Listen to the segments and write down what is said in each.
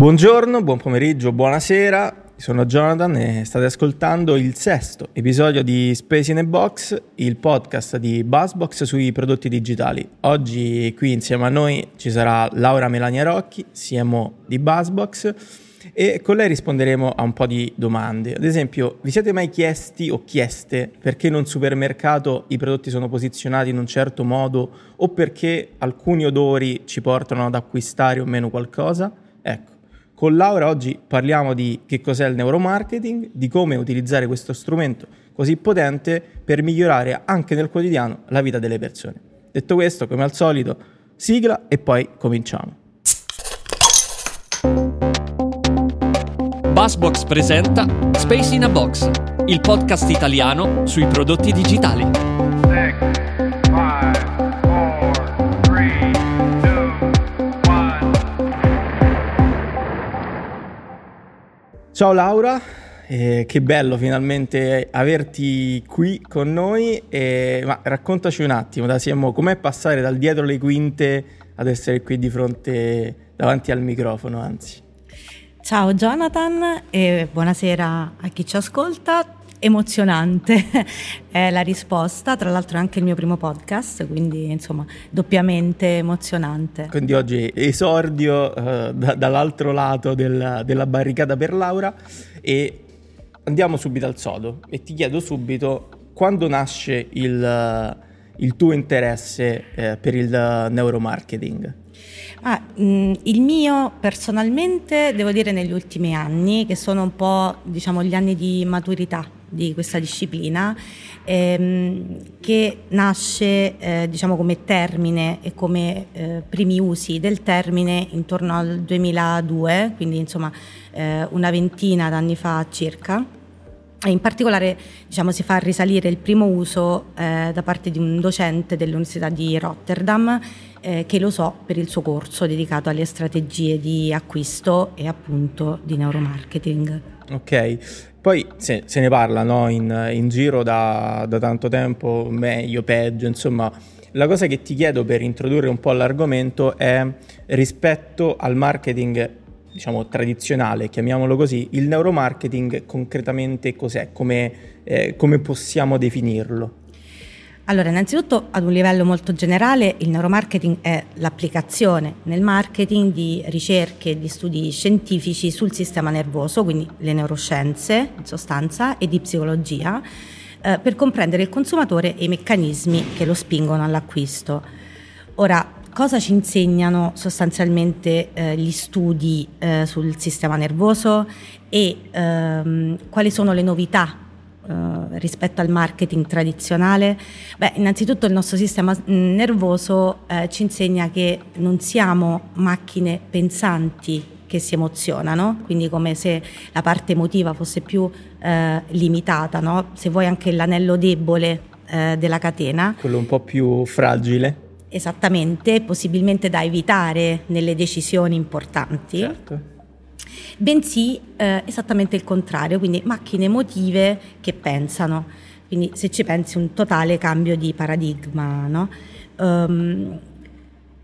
Buongiorno, buon pomeriggio, buonasera. Sono Jonathan e state ascoltando il sesto episodio di Space in a Box, il podcast di Buzzbox sui prodotti digitali. Oggi qui insieme a noi ci sarà Laura Melania Rocchi, CMO di Buzzbox e con lei risponderemo a un po' di domande. Ad esempio, vi siete mai chiesti o chieste perché in un supermercato i prodotti sono posizionati in un certo modo o perché alcuni odori ci portano ad acquistare o meno qualcosa? Ecco, con Laura oggi parliamo di che cos'è il neuromarketing, di come utilizzare questo strumento così potente per migliorare anche nel quotidiano la vita delle persone. Detto questo, come al solito, sigla e poi cominciamo. Buzzbox presenta Space in a Box, il podcast italiano sui prodotti digitali. Ciao Laura, eh, che bello finalmente averti qui con noi, eh, ma raccontaci un attimo, da Siamo, com'è passare dal dietro le quinte ad essere qui di fronte, davanti al microfono, anzi. Ciao Jonathan e buonasera a chi ci ascolta. Emozionante è la risposta, tra l'altro è anche il mio primo podcast, quindi insomma doppiamente emozionante. Quindi oggi esordio eh, da- dall'altro lato del- della barricata per Laura e andiamo subito al sodo e ti chiedo subito quando nasce il, il tuo interesse eh, per il neuromarketing. Ah, mh, il mio personalmente devo dire negli ultimi anni, che sono un po' diciamo gli anni di maturità di questa disciplina, ehm, che nasce eh, diciamo come termine e come eh, primi usi del termine intorno al 2002, quindi insomma eh, una ventina d'anni fa circa. E in particolare diciamo, si fa risalire il primo uso eh, da parte di un docente dell'Università di Rotterdam eh, che lo so per il suo corso dedicato alle strategie di acquisto e appunto di neuromarketing. Ok, poi se, se ne parla no, in, in giro da, da tanto tempo, meglio, peggio, insomma. La cosa che ti chiedo per introdurre un po' l'argomento è rispetto al marketing, diciamo, tradizionale, chiamiamolo così, il neuromarketing concretamente cos'è? Come, eh, come possiamo definirlo? Allora, innanzitutto ad un livello molto generale il neuromarketing è l'applicazione nel marketing di ricerche e di studi scientifici sul sistema nervoso, quindi le neuroscienze in sostanza e di psicologia, eh, per comprendere il consumatore e i meccanismi che lo spingono all'acquisto. Ora, cosa ci insegnano sostanzialmente eh, gli studi eh, sul sistema nervoso e ehm, quali sono le novità eh, rispetto al marketing tradizionale? Beh, innanzitutto il nostro sistema mm, nervoso eh, ci insegna che non siamo macchine pensanti che si emozionano, quindi come se la parte emotiva fosse più eh, limitata, no? se vuoi anche l'anello debole eh, della catena. Quello un po' più fragile? Esattamente, possibilmente da evitare nelle decisioni importanti, Certo. Bensì eh, esattamente il contrario, quindi macchine emotive che pensano. Quindi se ci pensi un totale cambio di paradigma, no? Ehm,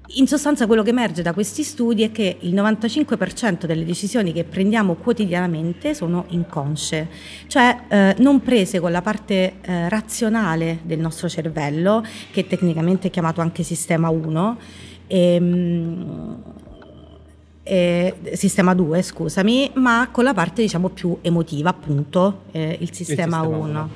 in sostanza quello che emerge da questi studi è che il 95% delle decisioni che prendiamo quotidianamente sono inconsce, cioè eh, non prese con la parte eh, razionale del nostro cervello, che tecnicamente è chiamato anche sistema 1, ehm, eh, sistema 2, scusami, ma con la parte diciamo più emotiva, appunto, eh, il sistema sistema 1.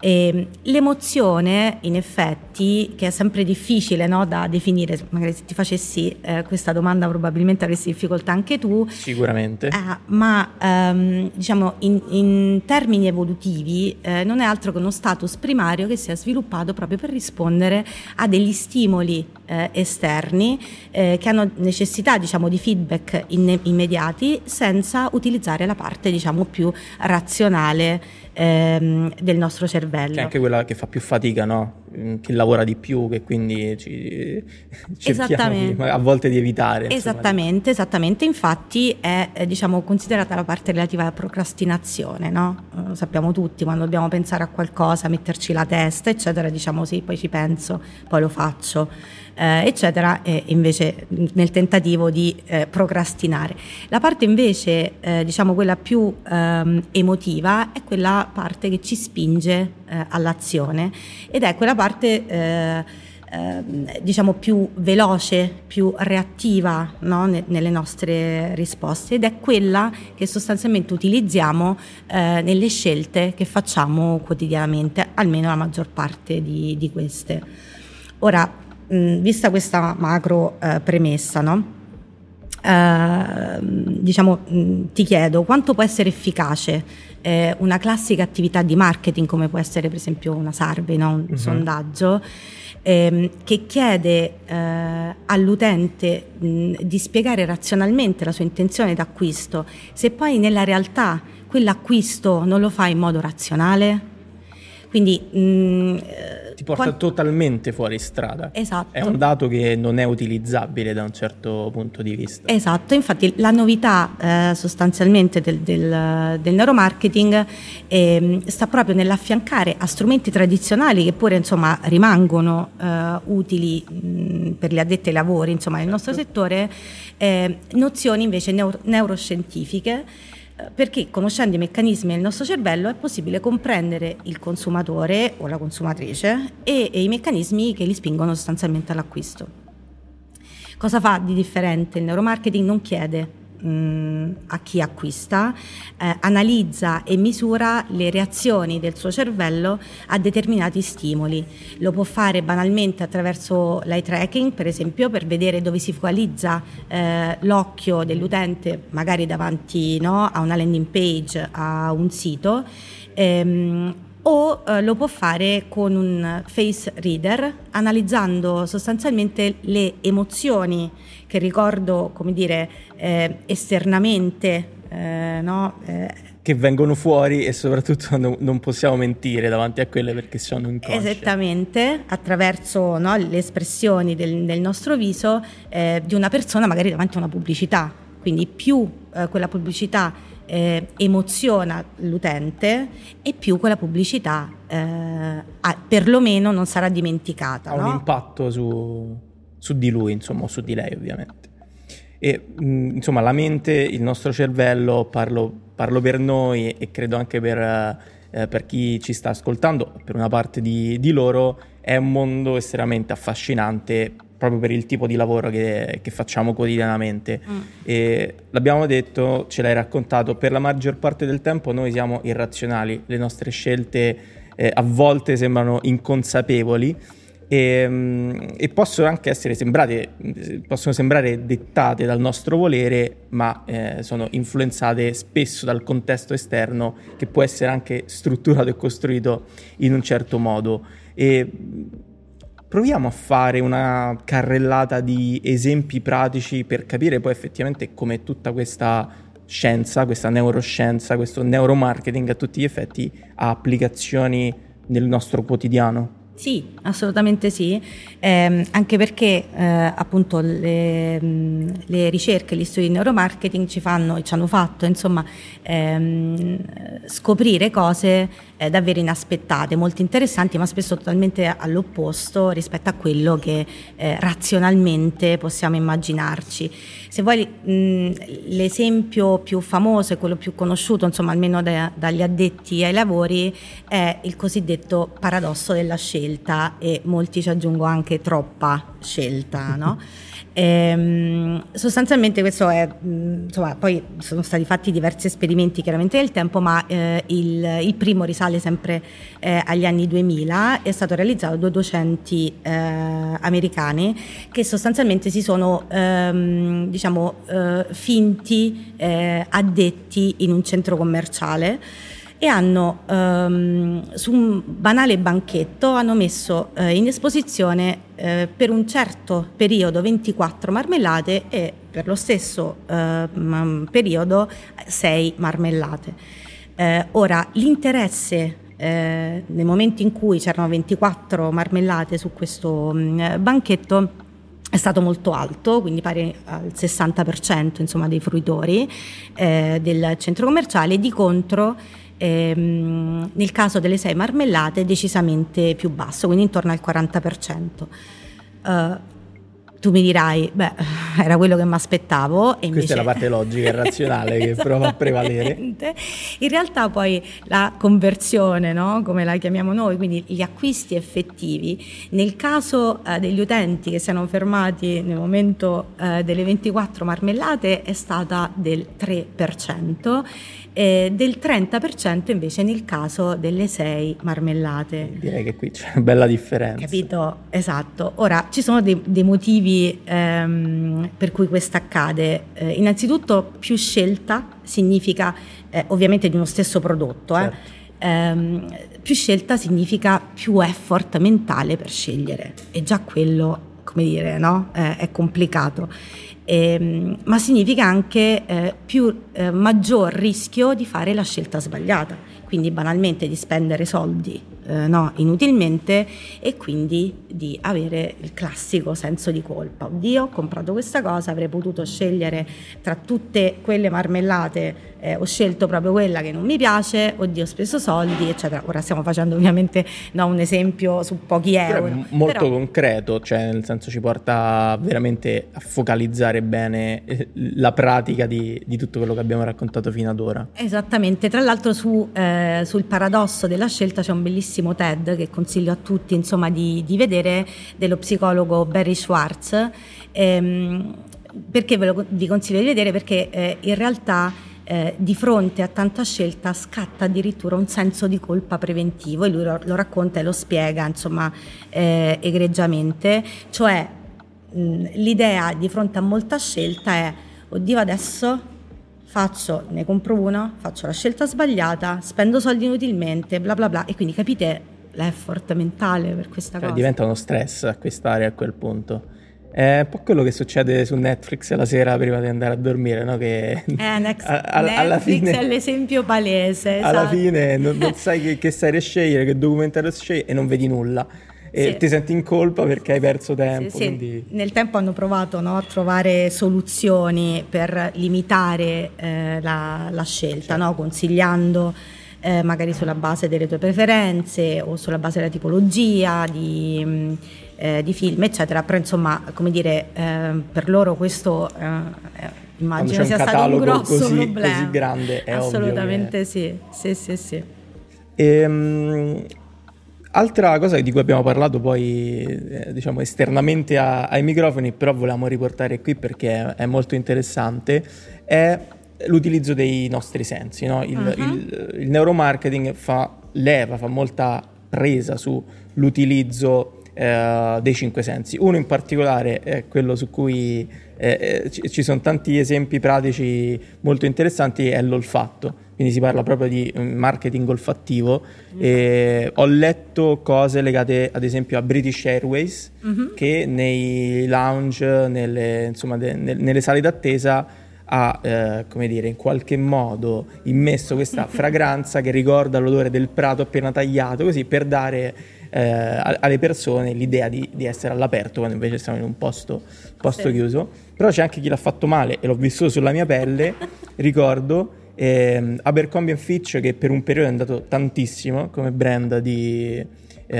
E l'emozione, in effetti, che è sempre difficile no, da definire, magari se ti facessi eh, questa domanda probabilmente avresti difficoltà anche tu, Sicuramente. eh, ma ehm, diciamo in, in termini evolutivi eh, non è altro che uno status primario che si è sviluppato proprio per rispondere a degli stimoli eh, esterni eh, che hanno necessità diciamo, di feedback in- immediati senza utilizzare la parte diciamo, più razionale ehm, del nostro cervello. Che è anche quella che fa più fatica, no? mm, che lavora di più, che quindi ci, cerchiamo di- a volte di evitare. Esattamente, esattamente, infatti è eh, diciamo, considerata la parte relativa alla procrastinazione, no? Eh, sappiamo tutti quando dobbiamo pensare a qualcosa, metterci la testa, eccetera, diciamo sì, poi ci penso, poi lo faccio, eh, eccetera, e invece nel tentativo di eh, procrastinare. La parte invece, eh, diciamo quella più ehm, emotiva, è quella parte che ci spinge eh, all'azione ed è quella parte... eh, ehm, diciamo più veloce, più reattiva no? Ne- nelle nostre risposte ed è quella che sostanzialmente utilizziamo eh, nelle scelte che facciamo quotidianamente, almeno la maggior parte di, di queste. Ora, mh, vista questa macro eh, premessa, no? Ehm, diciamo, mh, ti chiedo quanto può essere efficace eh, una classica attività di marketing come può essere per esempio una survey, no? un Mhm. sondaggio ehm, che chiede eh, all'utente mh, di spiegare razionalmente la sua intenzione d'acquisto, se poi nella realtà quell'acquisto non lo fa in modo razionale, quindi mh, eh, Ti porta quan- totalmente fuori strada. Esatto. È un dato che non è utilizzabile da un certo punto di vista. Esatto, infatti la novità eh, sostanzialmente del, del, del neuromarketing ehm, sta proprio nell'affiancare a strumenti tradizionali che pure insomma rimangono eh, utili mh, per gli addetti ai lavori insomma, nel nostro settore, eh, nozioni invece neuro- neuroscientifiche eh, perché conoscendo i meccanismi del nostro cervello è possibile comprendere il consumatore o la consumatrice e, e i meccanismi che li spingono sostanzialmente all'acquisto. Cosa fa di differente? Il neuromarketing non chiede mh, a chi acquista, eh, analizza e misura le reazioni del suo cervello a determinati stimoli. Lo può fare banalmente attraverso l'eye tracking, per esempio, per vedere dove si focalizza eh, l'occhio dell'utente, magari davanti no, a una landing page, a un sito. ehm, o eh, lo può fare con un face reader analizzando sostanzialmente le emozioni che ricordo, come dire, eh, esternamente, eh, no? Eh, Che vengono fuori e soprattutto non, non possiamo mentire davanti a quelle perché sono inconsce. Esattamente, attraverso no, le espressioni del, del nostro viso eh, di una persona magari davanti a una pubblicità. Quindi più eh, quella pubblicità eh, emoziona l'utente e più quella pubblicità eh, ha- perlomeno non sarà dimenticata. ha un no? impatto su, su di lui, insomma, o su di lei, ovviamente. E mh, insomma, la mente, il nostro cervello, parlo, parlo per noi e credo anche per, eh, per chi ci sta ascoltando, per una parte di, di loro, è un mondo estremamente affascinante proprio per il tipo di lavoro che, che facciamo quotidianamente. Mm. E l'abbiamo detto, ce l'hai raccontato, per la maggior parte del tempo noi siamo irrazionali, le nostre scelte eh, a volte sembrano inconsapevoli e, mm, e possono anche essere sembrate, possono sembrare dettate dal nostro volere, ma eh, sono influenzate spesso dal contesto esterno che può essere anche strutturato e costruito in un certo modo. E proviamo a fare una carrellata di esempi pratici per capire poi effettivamente come tutta questa scienza, questa neuroscienza, questo neuromarketing a tutti gli effetti ha applicazioni nel nostro quotidiano. Sì, assolutamente sì, Ehm, anche perché eh, appunto le, mh, le ricerche, gli studi di neuromarketing ci fanno e ci hanno fatto insomma ehm, scoprire cose eh, davvero inaspettate, molto interessanti, ma spesso totalmente all'opposto rispetto a quello che eh, razionalmente possiamo immaginarci. Se vuoi mh, l'esempio più famoso e quello più conosciuto, insomma almeno da- dagli addetti ai lavori, è il cosiddetto paradosso della scelta e molti ci aggiungo anche troppa scelta, no? Ehm, sostanzialmente questo è, insomma, poi sono stati fatti diversi esperimenti chiaramente nel tempo, ma eh, il, il primo risale sempre eh, agli anni 2000, è stato realizzato da docenti eh, americani che sostanzialmente si sono, ehm, diciamo, eh, finti eh, addetti in un centro commerciale e hanno ehm, su un banale banchetto messo eh, in esposizione eh, per un certo periodo 24 marmellate e per lo stesso eh, periodo 6 marmellate. Eh, ora l'interesse eh, nel momento in cui c'erano 24 marmellate su questo mh, banchetto è stato molto alto, quindi pari al 60% insomma, dei fruitori eh, del centro commerciale, di contro ehm, nel caso delle sei marmellate decisamente più basso, quindi intorno al 40%. Uh, tu mi dirai, beh, era quello che mi aspettavo. Questa invece... è la parte logica e razionale che prova a prevalere. In realtà poi la conversione, no? come la chiamiamo noi, quindi gli acquisti effettivi, nel caso eh, degli utenti che si erano fermati nel momento eh, delle 24 marmellate è stata del 3% e del 30% invece nel caso delle 6 marmellate. Direi che qui c'è una bella differenza. Capito? Esatto. Ora, ci sono dei, dei motivi ehm, per cui questo accade. Eh, innanzitutto più scelta significa eh, ovviamente di uno stesso prodotto. Eh. Certo. Ehm, più scelta significa più effort mentale per scegliere e già quello, come dire, no? Eh, è complicato ehm, ma significa anche eh, più, eh, maggior rischio di fare la scelta sbagliata, quindi banalmente di spendere soldi eh, no, inutilmente e quindi di avere il classico senso di colpa. Oddio, ho comprato questa cosa, avrei potuto scegliere tra tutte quelle marmellate eh, ho scelto proprio quella che non mi piace, oddio ho speso soldi, eccetera. Ora stiamo facendo ovviamente no, un esempio su pochi euro. Però molto però... concreto, cioè nel senso ci porta veramente a focalizzare bene eh, la pratica di, di tutto quello che abbiamo raccontato fino ad ora. Esattamente, tra l'altro su, eh, sul paradosso della scelta c'è un bellissimo TED che consiglio a tutti insomma, di, di vedere dello psicologo Barry Schwartz. Ehm, perché ve lo vi consiglio di vedere? Perché eh, in realtà eh, di fronte a tanta scelta scatta addirittura un senso di colpa preventivo e lui lo, lo racconta e lo spiega insomma eh, egregiamente, cioè mh, l'idea di fronte a molta scelta è oddio adesso faccio, ne compro una, faccio la scelta sbagliata, spendo soldi inutilmente, bla bla bla e quindi capite l'effort mentale per questa cioè, cosa. Diventa uno stress acquistare a quel punto. È un po' quello che succede su Netflix la sera prima di andare a dormire, no? Che eh, next, a, a, Netflix alla fine, è l'esempio palese. Alla esatto. fine non, non sai che, che, serie scegliere, che documentario scegliere e non vedi nulla. E sì. ti senti in colpa perché hai perso tempo. Sì, sì. Nel tempo hanno provato no, a trovare soluzioni per limitare eh, la, la, scelta, certo. no? consigliando eh, magari sulla base delle tue preferenze o sulla base della tipologia di eh, di film, eccetera, però insomma, come dire, eh, per loro questo eh, immagino sia stato un grosso così, problema. Così grande, è Assolutamente sì, sì, sì, sì. E, um, altra cosa di cui abbiamo parlato poi, eh, diciamo, esternamente a, ai microfoni, però volevamo riportare qui perché è, è molto interessante, è l'utilizzo dei nostri sensi. No? Il, uh-huh. il, il neuromarketing fa leva, fa molta presa sull'utilizzo eh, dei cinque sensi. Uno in particolare è quello su cui eh, eh, ci, ci sono tanti esempi pratici molto interessanti, è l'olfatto. Quindi si parla proprio di marketing olfattivo. Mm-hmm. ho letto cose legate ad esempio a British Airways mm-hmm. che nei lounge, nelle, insomma, de, nelle sale d'attesa ha, eh, come dire, in qualche modo immesso questa fragranza che ricorda l'odore del prato appena tagliato, così per dare eh, alle persone l'idea di, di, essere all'aperto quando invece siamo in un posto, posto sì. chiuso. Però c'è anche chi l'ha fatto male e l'ho vissuto sulla mia pelle, ricordo. Eh, Abercrombie Fitch che per un periodo è andato tantissimo come brand di, eh,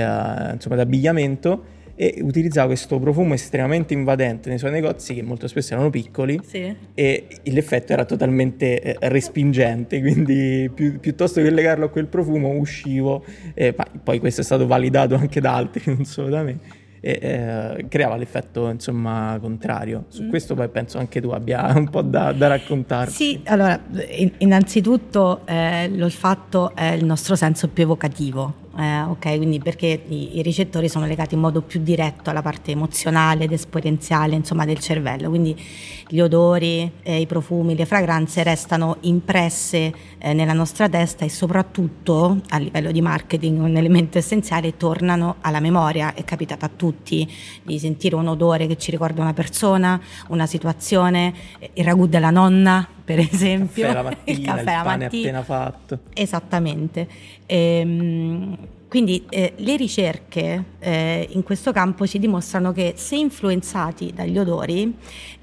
insomma, di abbigliamento e utilizzava questo profumo estremamente invadente nei suoi negozi che molto spesso erano piccoli sì. e l'effetto era totalmente eh, respingente quindi pi- piuttosto che legarlo a quel profumo uscivo eh, poi questo è stato validato anche da altri non solo da me e eh, creava l'effetto insomma contrario su mm. questo poi penso anche tu abbia un po' da, da raccontarci sì allora innanzitutto eh, l'olfatto è il nostro senso più evocativo eh, ok? Quindi perché i, i, ricettori sono legati in modo più diretto alla parte emozionale ed esperienziale, insomma, del cervello. Quindi gli odori, eh, i profumi, le fragranze restano impresse eh, nella nostra testa e soprattutto a livello di marketing un elemento essenziale tornano alla memoria. È capitato a tutti di sentire un odore che ci ricorda una persona, una situazione, il ragù della nonna per esempio. Caffè la mattina, il, caffè la pane mattina. appena fatto. Esattamente. Ehm, quindi eh, le ricerche eh, in questo campo ci dimostrano che se influenzati dagli odori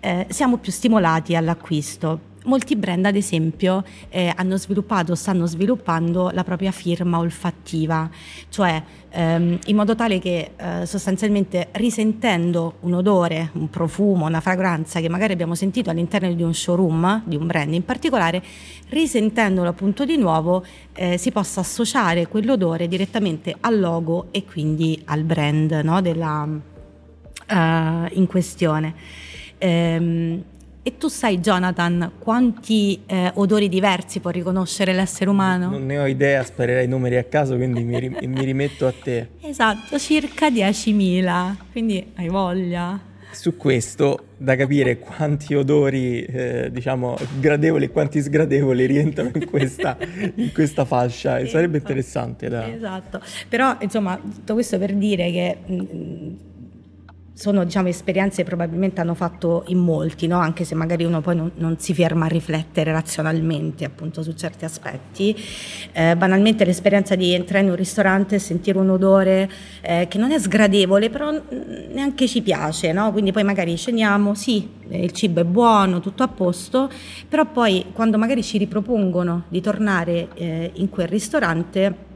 eh, siamo più stimolati all'acquisto. Molti brand, ad esempio, eh, hanno sviluppato, stanno sviluppando la propria firma olfattiva, cioè ehm, in modo tale che eh, sostanzialmente risentendo un odore, un profumo, una fragranza che magari abbiamo sentito all'interno di un showroom, di un brand in particolare, risentendolo appunto di nuovo eh, si possa associare quell'odore direttamente al logo e quindi al brand no, della, eh, in questione. Ehm, e tu sai, Jonathan, quanti eh, odori diversi può riconoscere l'essere umano? Non ne ho idea, sparerei i numeri a caso, quindi mi, ri- mi rimetto a te. Esatto, circa 10.000, quindi hai voglia. Su questo, da capire quanti odori, eh, diciamo, gradevoli e quanti sgradevoli rientrano in questa, in questa fascia. E sarebbe Esatto. interessante da... Esatto, però insomma tutto questo per dire che mh, sono diciamo esperienze che probabilmente hanno fatto in molti, no? anche se magari uno poi non, non si ferma a riflettere razionalmente appunto su certi aspetti. Eh, banalmente l'esperienza di entrare in un ristorante e sentire un odore eh, che non è sgradevole, però neanche ci piace, no? quindi poi magari sceniamo, sì, eh, il cibo è buono, tutto a posto, però poi quando magari ci ripropongono di tornare eh, in quel ristorante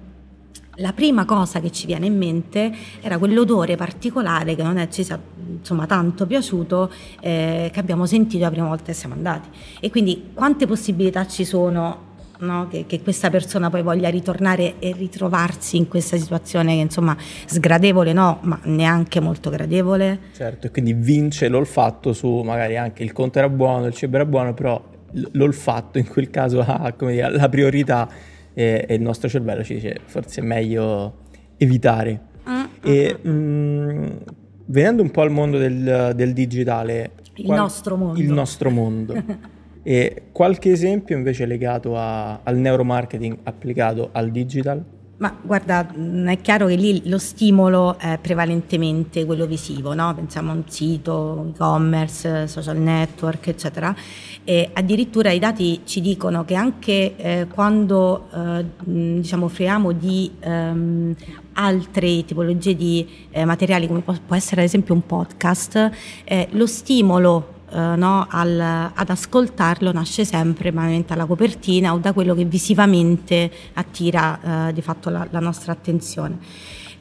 la prima cosa che ci viene in mente era quell'odore particolare che non è, ci sia insomma, tanto piaciuto, eh, che abbiamo sentito la prima volta che siamo andati. E quindi quante possibilità ci sono no, che, che questa persona poi voglia ritornare e ritrovarsi in questa situazione che insomma sgradevole no, ma neanche molto gradevole. Certo, e quindi vince l'olfatto su magari anche il conto era buono, il cibo era buono, però l'olfatto in quel caso ha dire, la priorità e, e il nostro cervello ci dice forse è meglio evitare. Mm, E mh, venendo un po' al mondo del, del digitale, Il nostro mondo. il nostro mondo. e qualche esempio invece legato a- al neuromarketing applicato al digital? Ma guarda, mh, è chiaro che lì lo stimolo è prevalentemente quello visivo, no? pensiamo a un sito, e-commerce, social network, eccetera. E addirittura i dati ci dicono che anche eh, quando eh, mh, diciamo, offriamo di ehm, altre tipologie di eh, materiali, come può, può essere ad esempio un podcast, eh, lo stimolo eh, no, al- ad ascoltarlo nasce sempre banalmente alla copertina o da quello che visivamente attira eh, di fatto la, la nostra attenzione.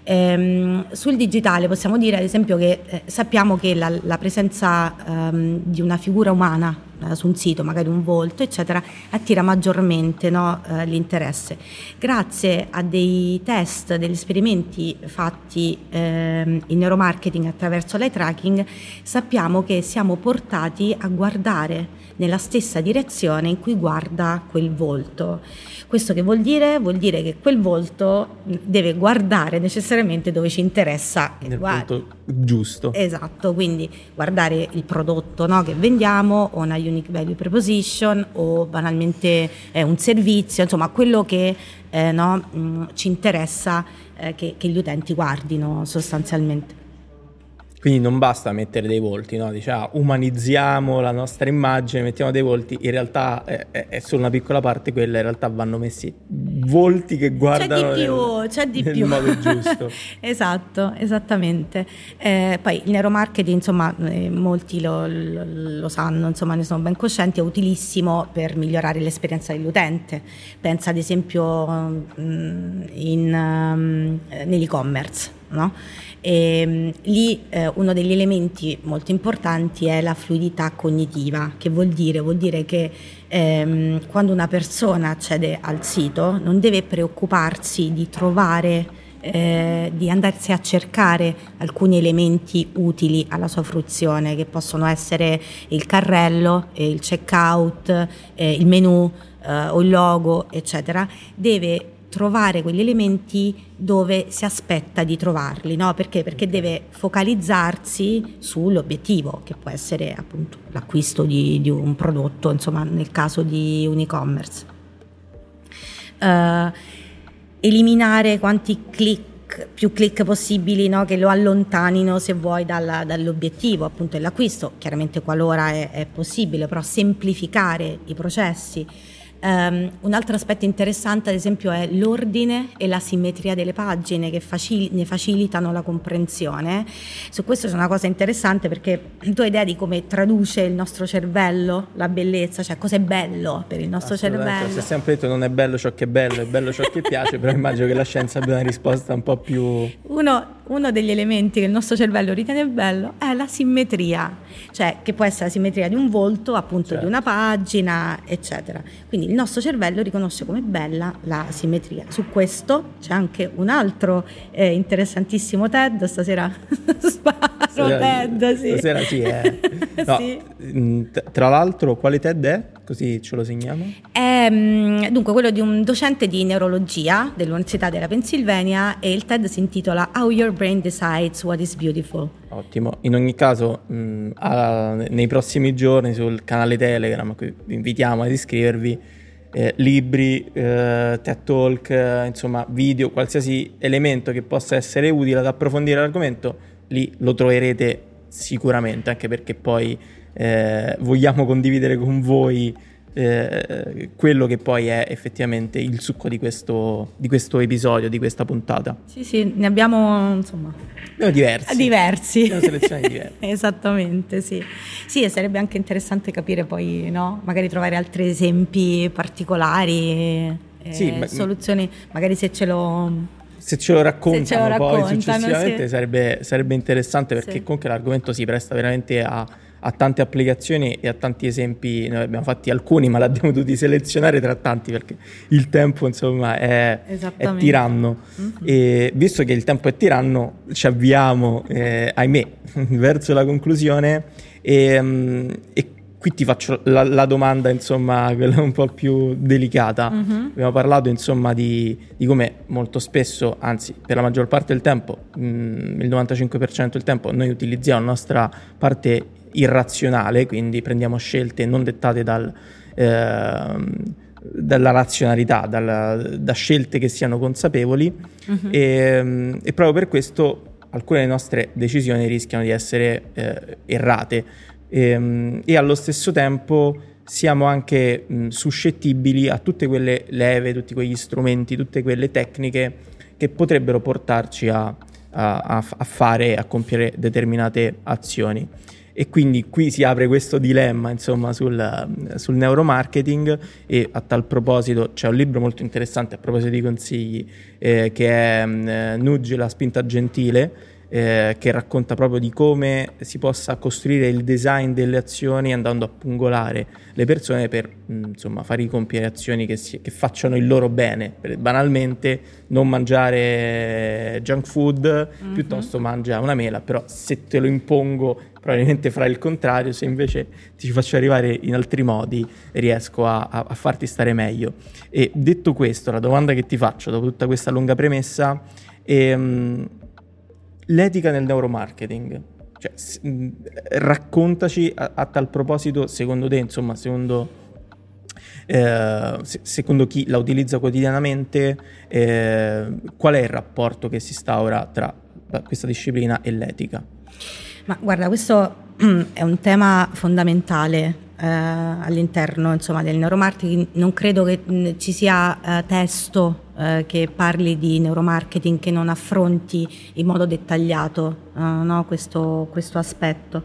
Ehm, sul digitale possiamo dire ad esempio che eh, sappiamo che la, la presenza ehm, di una figura umana su un sito, magari un volto, eccetera, attira maggiormente no, eh, l'interesse. Grazie a dei test, degli esperimenti fatti ehm, in neuromarketing attraverso l'eye tracking, sappiamo che siamo portati a guardare nella stessa direzione in cui guarda quel volto. Questo che vuol dire? Vuol dire che quel volto deve guardare necessariamente dove ci interessa che guardi. Giusto. Esatto, quindi guardare il prodotto no, che vendiamo o una unique value proposition o banalmente eh, un servizio, insomma quello che eh, no, mh, ci interessa eh, che, che gli utenti guardino sostanzialmente. Quindi non basta mettere dei volti, no? Dice, ah, umanizziamo la nostra immagine, mettiamo dei volti, in realtà è, è- è solo una piccola parte, quella in realtà vanno messi volti che guardano c'è di più, nel, c'è di nel più. modo giusto. esatto, esattamente. Eh, poi il neuromarketing, insomma, eh, molti lo, lo- lo sanno, insomma, ne sono ben coscienti, è utilissimo per migliorare l'esperienza dell'utente. Pensa ad esempio mm, in, um, nell'e-commerce, no? E, mm, lì eh, uno degli elementi molto importanti è la fluidità cognitiva, che vuol dire? Vuol dire che ehm, quando una persona accede al sito non deve preoccuparsi di trovare, eh, di andarsi a cercare alcuni elementi utili alla sua fruizione, che possono essere il carrello, eh, il checkout, eh, il menu eh, o il logo, eccetera. Deve trovare quegli elementi dove si aspetta di trovarli, no? Perché? Perché deve focalizzarsi sull'obiettivo, che può essere appunto l'acquisto di, di un prodotto, insomma, nel caso di un e-commerce. Eh, eliminare quanti click più click possibili no? che lo allontanino se vuoi dalla- dall'obiettivo appunto dell'acquisto, chiaramente qualora è, è possibile, però semplificare i processi. Ehm, un altro aspetto interessante ad esempio è l'ordine e la simmetria delle pagine che facil- ne facilitano la comprensione. Su questo c'è una cosa interessante perché tu hai idea di come traduce il nostro cervello la bellezza, cioè cosa è bello per il nostro cervello. Si è sempre detto non è bello ciò che è bello, è bello ciò che piace, però immagino che la scienza abbia una risposta un po' più... Uno, uno degli elementi che il nostro cervello ritiene bello è la simmetria, cioè che può essere la simmetria di un volto, appunto Certo. di una pagina, eccetera. Quindi il nostro cervello riconosce come bella la simmetria. Su questo c'è anche un altro eh, interessantissimo TED, stasera sparo TED, sì. Stasera sì, eh. No, Sì. Tra l'altro, quale TED è? Così ce lo segniamo. È mm, dunque quello di un docente di neurologia dell'Università della Pennsylvania e il TED si intitola How Your Brain Decides What is Beautiful. Ottimo. In ogni caso, mh, a- nei prossimi giorni sul canale Telegram, a cui vi invitiamo ad iscrivervi, eh, libri, eh, TED Talk, eh, insomma, video, qualsiasi elemento che possa essere utile ad approfondire l'argomento, lì lo troverete sicuramente, anche perché poi eh, vogliamo condividere con voi eh, quello che poi è effettivamente il succo di questo, di questo episodio, di questa puntata. Sì, sì, ne abbiamo insomma Abbiamo diversi. diversi. Abbiamo selezioni diverse. Esattamente, sì. Sì, e sarebbe anche interessante capire poi, no? Magari trovare altri esempi particolari, eh, Sì, ma- soluzioni, magari se ce lo... Se ce lo raccontano, ce lo poi raccontano, successivamente sì. sarebbe, sarebbe interessante perché Sì. comunque l'argomento si presta veramente a, a tante applicazioni e a tanti esempi. Noi abbiamo fatti alcuni, ma l'abbiamo dovuti selezionare tra tanti perché il tempo insomma è, è tiranno. Mhm. E visto che il tempo è tiranno, ci avviamo, eh, ahimè, verso la conclusione e, mm, e qui ti faccio la, la domanda, insomma, quella un po' più delicata. Mhm. Abbiamo parlato, insomma, di, di come molto spesso, anzi, per la maggior parte del tempo, mm, il 95% del tempo, noi utilizziamo la nostra parte irrazionale, quindi prendiamo scelte non dettate dal, ehm, dalla razionalità, dalla- da scelte che siano consapevoli Mhm. e, mm, e proprio per questo alcune delle nostre decisioni rischiano di essere eh, errate Ehm, e allo stesso tempo siamo anche mh, suscettibili a tutte quelle leve, tutti quegli strumenti, tutte quelle tecniche che potrebbero portarci a- a- a fare, a compiere determinate azioni. E quindi qui si apre questo dilemma insomma sul, sul neuromarketing e a tal proposito c'è un libro molto interessante a proposito di consigli eh, che è mm, eh, Nudge la spinta gentile eh, che racconta proprio di come si possa costruire il design delle azioni andando a pungolare le persone per mh, insomma far compiere azioni che, si- che facciano il loro bene. Per- banalmente non mangiare junk food piuttosto mangia una mela però se te lo impongo probabilmente farai il contrario se invece ti ci faccio arrivare in altri modi riesco a, a- a farti stare meglio e detto questo la domanda che ti faccio dopo tutta questa lunga premessa è mm, l'etica nel neuromarketing cioè, s- raccontaci a, a tal proposito secondo te insomma secondo eh, se- secondo chi la utilizza quotidianamente, eh, qual è il rapporto che si instaura tra eh, questa disciplina e l'etica? Ma guarda, questo è un tema fondamentale eh, all'interno insomma, del neuromarketing. Non credo che mh, ci sia eh, testo eh, che parli di neuromarketing che non affronti in modo dettagliato eh, no, questo, questo aspetto.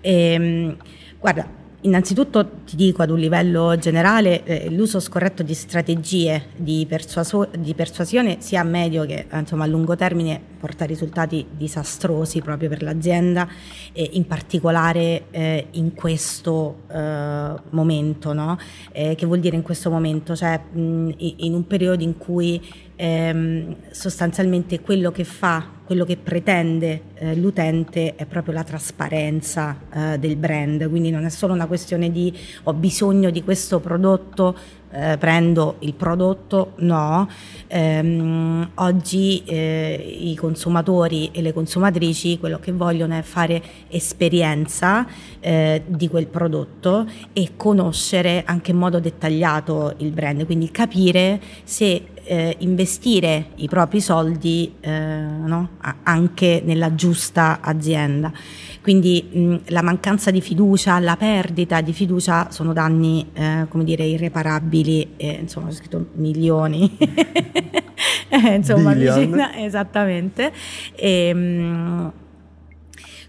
Ehm, guarda, Innanzitutto ti dico ad un livello generale eh, l'uso scorretto di strategie di, persuaso- di persuasione sia a medio che insomma, a lungo termine porta risultati disastrosi proprio per l'azienda e in particolare eh, in questo eh, momento, no? Eh, che vuol dire in questo momento? Cioè mh, in un periodo in cui ehm, sostanzialmente quello che fa, quello che pretende eh, l'utente è proprio la trasparenza eh, del brand, quindi non è solo una questione di ho bisogno di questo prodotto eh, prendo il prodotto, no. Ehm, oggi eh, i consumatori e le consumatrici quello che vogliono è fare esperienza eh, di quel prodotto e conoscere anche in modo dettagliato il brand, quindi capire se eh, investire i propri soldi eh, no? anche nella giusta azienda. Quindi mh, la mancanza di fiducia, la perdita di fiducia sono danni, eh, come dire, irreparabili, insomma ho scritto milioni. Eh, insomma, vicina, esattamente. E, mh,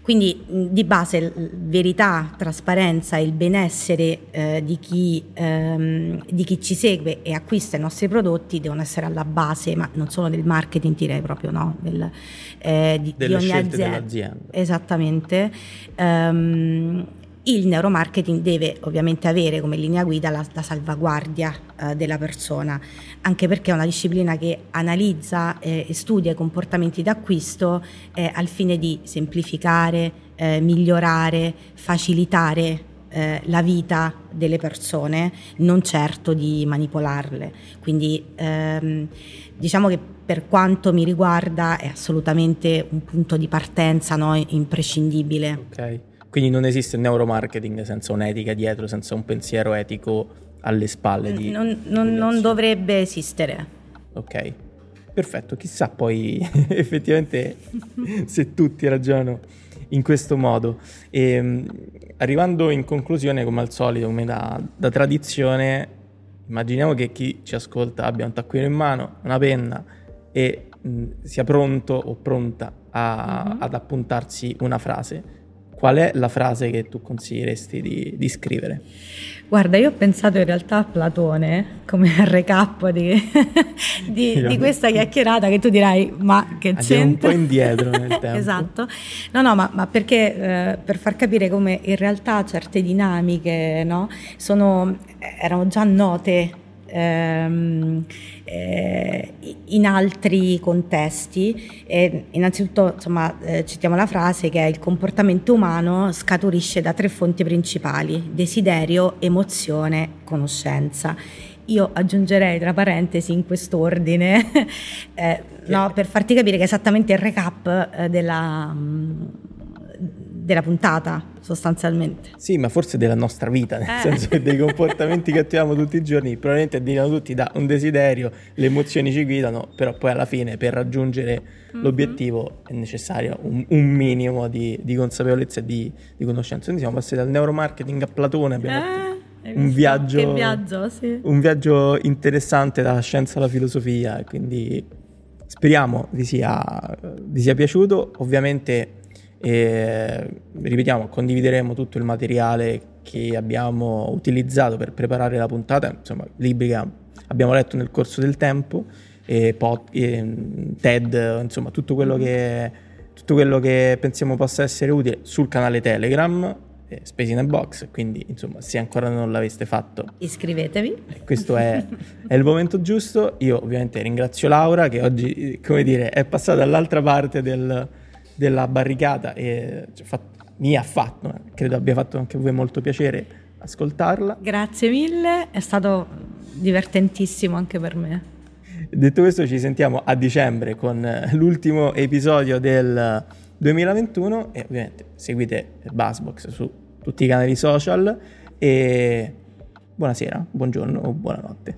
quindi di base verità, trasparenza e il benessere eh, di, chi, ehm, di, chi, ci segue e acquista i nostri prodotti devono essere alla base, ma non solo del marketing, direi proprio no, del, eh, di, di, ogni azienda. dell'azienda. Esattamente. Um, il neuromarketing deve ovviamente avere come linea guida la, la salvaguardia eh, della persona, anche perché è una disciplina che analizza eh, e studia i comportamenti d'acquisto eh, al fine di semplificare, eh, migliorare, facilitare eh, la vita delle persone, non certo di manipolarle. Quindi ehm, diciamo che per quanto mi riguarda è assolutamente un punto di partenza no, imprescindibile. Okay. Quindi non esiste neuromarketing senza un'etica dietro, senza un pensiero etico alle spalle di... Non, non, non dovrebbe esistere. Ok, perfetto. Chissà poi effettivamente se tutti ragionano in questo modo. E, ehm, arrivando in conclusione, come al solito, come da, da tradizione, immaginiamo che chi ci ascolta abbia un taccuino in mano, una penna e mh, sia pronto o pronta a, mm-hmm. ad appuntarsi una frase qual è la frase che tu consiglieresti di, di scrivere? Guarda, io ho pensato in realtà a Platone come recap di, di, di, questa chiacchierata che tu dirai, ma che c'entra? un po' indietro nel tempo. esatto. No, no, ma, ma perché eh, per far capire come in realtà certe dinamiche no, sono, erano già note ehm, eh, in altri contesti. E innanzitutto insomma, eh, citiamo la frase che il comportamento umano scaturisce da tre fonti principali, desiderio, emozione, conoscenza. Io aggiungerei tra parentesi in quest'ordine, eh, no, per farti capire che è esattamente il recap eh, della, della puntata sostanzialmente. Sì, ma forse della nostra vita, nel eh. senso che dei comportamenti che attuiamo tutti i giorni probabilmente derivano tutti da un desiderio, le emozioni ci guidano, però poi alla fine per raggiungere mm-hmm. l'obiettivo è necessario un, un minimo di, di, consapevolezza e di, di, conoscenza. Quindi siamo passati dal neuromarketing a Platone, abbiamo eh, un viaggio, viaggio, sì. un viaggio interessante dalla scienza alla filosofia, quindi speriamo vi sia, vi sia piaciuto. Ovviamente e ripetiamo, condivideremo tutto il materiale che abbiamo utilizzato per preparare la puntata, insomma, libri che abbiamo letto nel corso del tempo, e pod, e TED, insomma, tutto quello, che, tutto quello che pensiamo possa essere utile sul canale Telegram. Space in a Box, quindi insomma se ancora non l'aveste fatto iscrivetevi. Questo è, è, il momento giusto. Io ovviamente ringrazio Laura che oggi, come dire, è passata dall'altra parte del, della barricata e cioè, fa, mi ha fatto, credo abbia fatto anche a voi molto piacere ascoltarla. Grazie mille, è stato divertentissimo anche per me. Detto questo ci sentiamo a dicembre con l'ultimo episodio del 2021 e ovviamente seguite Buzzbox su tutti i canali social e buonasera, buongiorno o buonanotte.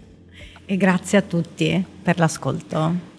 E grazie a tutti per l'ascolto.